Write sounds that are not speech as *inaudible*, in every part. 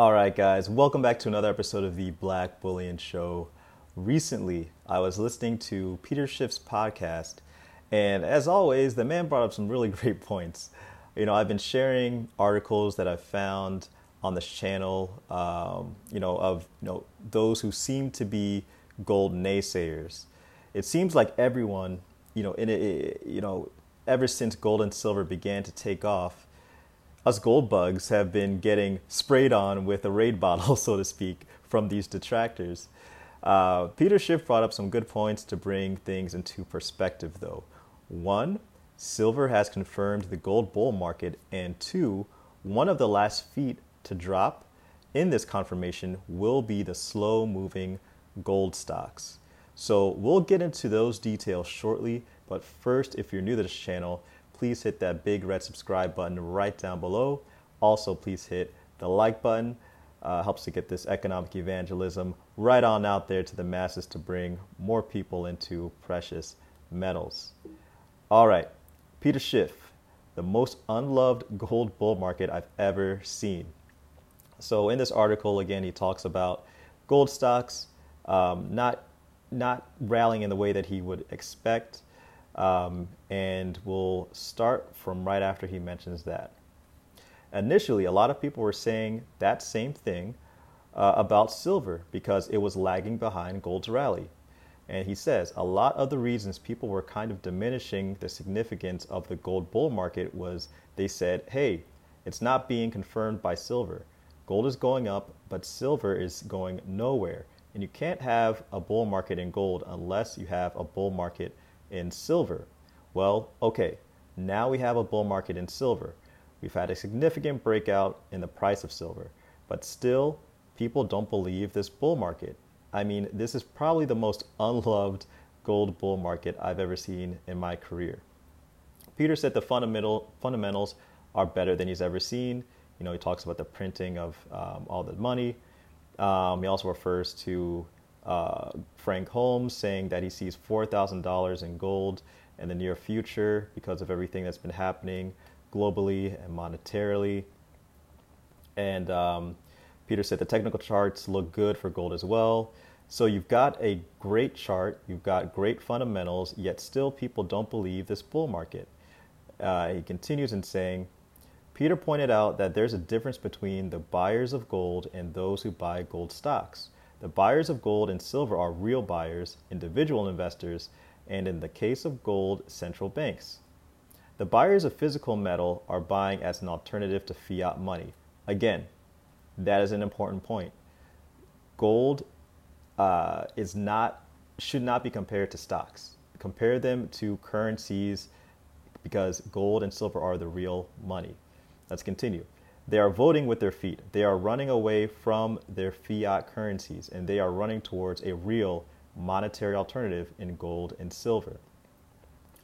All right, guys, welcome back to another episode of the Black Bullion Show. Recently, I was listening to Peter Schiff's podcast, and as always, the man brought up some really *laughs* great points. You know, I've been sharing articles that I've found on this channel, um, you know, of you know those who seem to be gold naysayers. It seems like everyone, you know, in it, you know, ever since gold and silver began to take off, us gold bugs have been getting sprayed on with a raid *laughs* bottle, so to speak, from these detractors. Uh, Peter Schiff brought up some good points to bring things into perspective, though. One, silver has confirmed the gold bull market, and two, one of the last feet to drop in this confirmation will be the slow moving gold stocks. So we'll get into those details shortly, but first, if you're new to this channel, please hit that big red subscribe button right down below. Also, please hit the like button. Uh, helps to get this economic evangelism right on out there to the masses to bring more people into precious metals. All right, Peter Schiff, the most unloved gold bull market I've ever seen. So in this article, again, he talks about gold stocks um, not not rallying in the way that he would expect. Um, and we'll start from right after he mentions that. Initially, a lot of people were saying that same thing uh, about silver because it was lagging behind gold's rally. And he says a lot of the reasons people were kind of diminishing the significance of the gold bull market was they said, hey, it's not being confirmed by silver. Gold is going up, but silver is going nowhere. And you can't have a bull market in gold unless you have a bull market in silver. Well, okay, now we have a bull market in silver. We've had a significant breakout in the price of silver, but still, people don't believe this bull market. I mean, this is probably the most unloved gold bull market I've ever seen in my career. Peter said the fundamental fundamentals are better than he's ever seen. You know, he talks about the printing of um, all the money. Um, he also refers to uh, Frank Holmes saying that he sees $4,000 in gold in the near future because of everything that's been happening globally and monetarily. And um, Peter said the technical charts look good for gold as well. So you've got a great chart, you've got great fundamentals, yet still people don't believe this bull market. Uh, he continues in saying, Peter pointed out that there's a difference between the buyers of gold and those who buy gold stocks. The buyers of gold and silver are real buyers, individual investors, and in the case of gold, central banks. The buyers of physical metal are buying as an alternative to fiat money. Again, that is an important point. Gold uh, is not should not be compared to stocks. Compare them to currencies because gold and silver are the real money. Let's continue. They are voting with their feet. They are running away from their fiat currencies and they are running towards a real monetary alternative in gold and silver.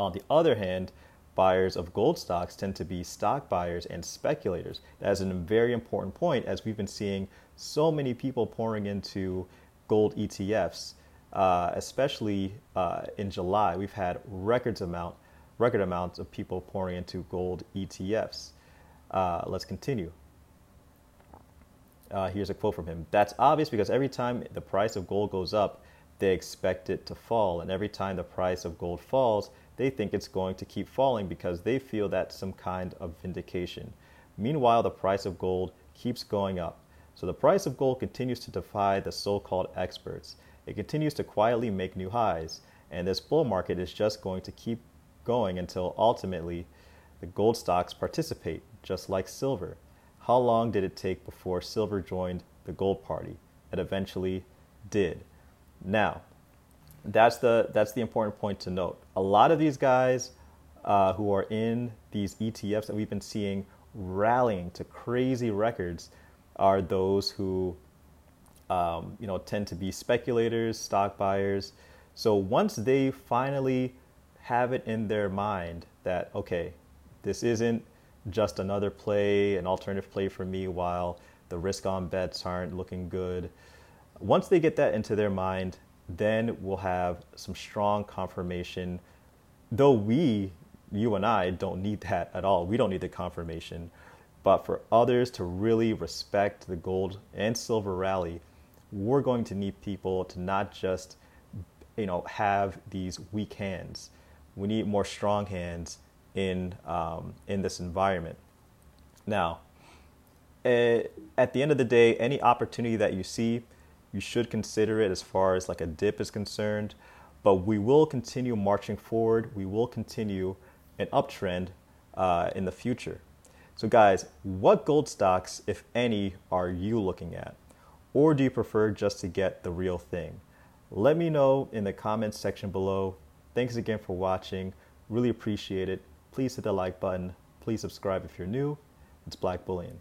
On the other hand, buyers of gold stocks tend to be stock buyers and speculators. That is a very important point as we've been seeing so many people pouring into gold ETFs, uh, especially uh, in July. We've had records amount, record amounts of people pouring into gold ETFs. Uh, let's continue. Uh, here's a quote from him. That's obvious because every time the price of gold goes up, they expect it to fall. And every time the price of gold falls, they think it's going to keep falling because they feel that's some kind of vindication. Meanwhile, the price of gold keeps going up. So the price of gold continues to defy the so called experts. It continues to quietly make new highs. And this bull market is just going to keep going until ultimately the gold stocks participate, just like silver. How long did it take before silver joined the gold party? It eventually did. Now, that's the that's the important point to note. A lot of these guys uh, who are in these ETFs that we've been seeing rallying to crazy records are those who um, you know tend to be speculators, stock buyers. So once they finally have it in their mind that okay, this isn't just another play, an alternative play for me while the risk on bets aren't looking good. Once they get that into their mind, then we'll have some strong confirmation. Though we, you and I, don't need that at all. We don't need the confirmation. But for others to really respect the gold and silver rally, we're going to need people to not just you know have these weak hands. We need more strong hands in um, in this environment. Now, eh, at the end of the day, any opportunity that you see, you should consider it as far as like a dip is concerned. But we will continue marching forward. We will continue an uptrend uh, in the future. So, guys, what gold stocks, if any, are you looking at? Or do you prefer just to get the real thing? Let me know in the comments section below. Thanks again for watching. Really appreciate it. Please hit the like button. Please subscribe if you're new. It's Black Bullion.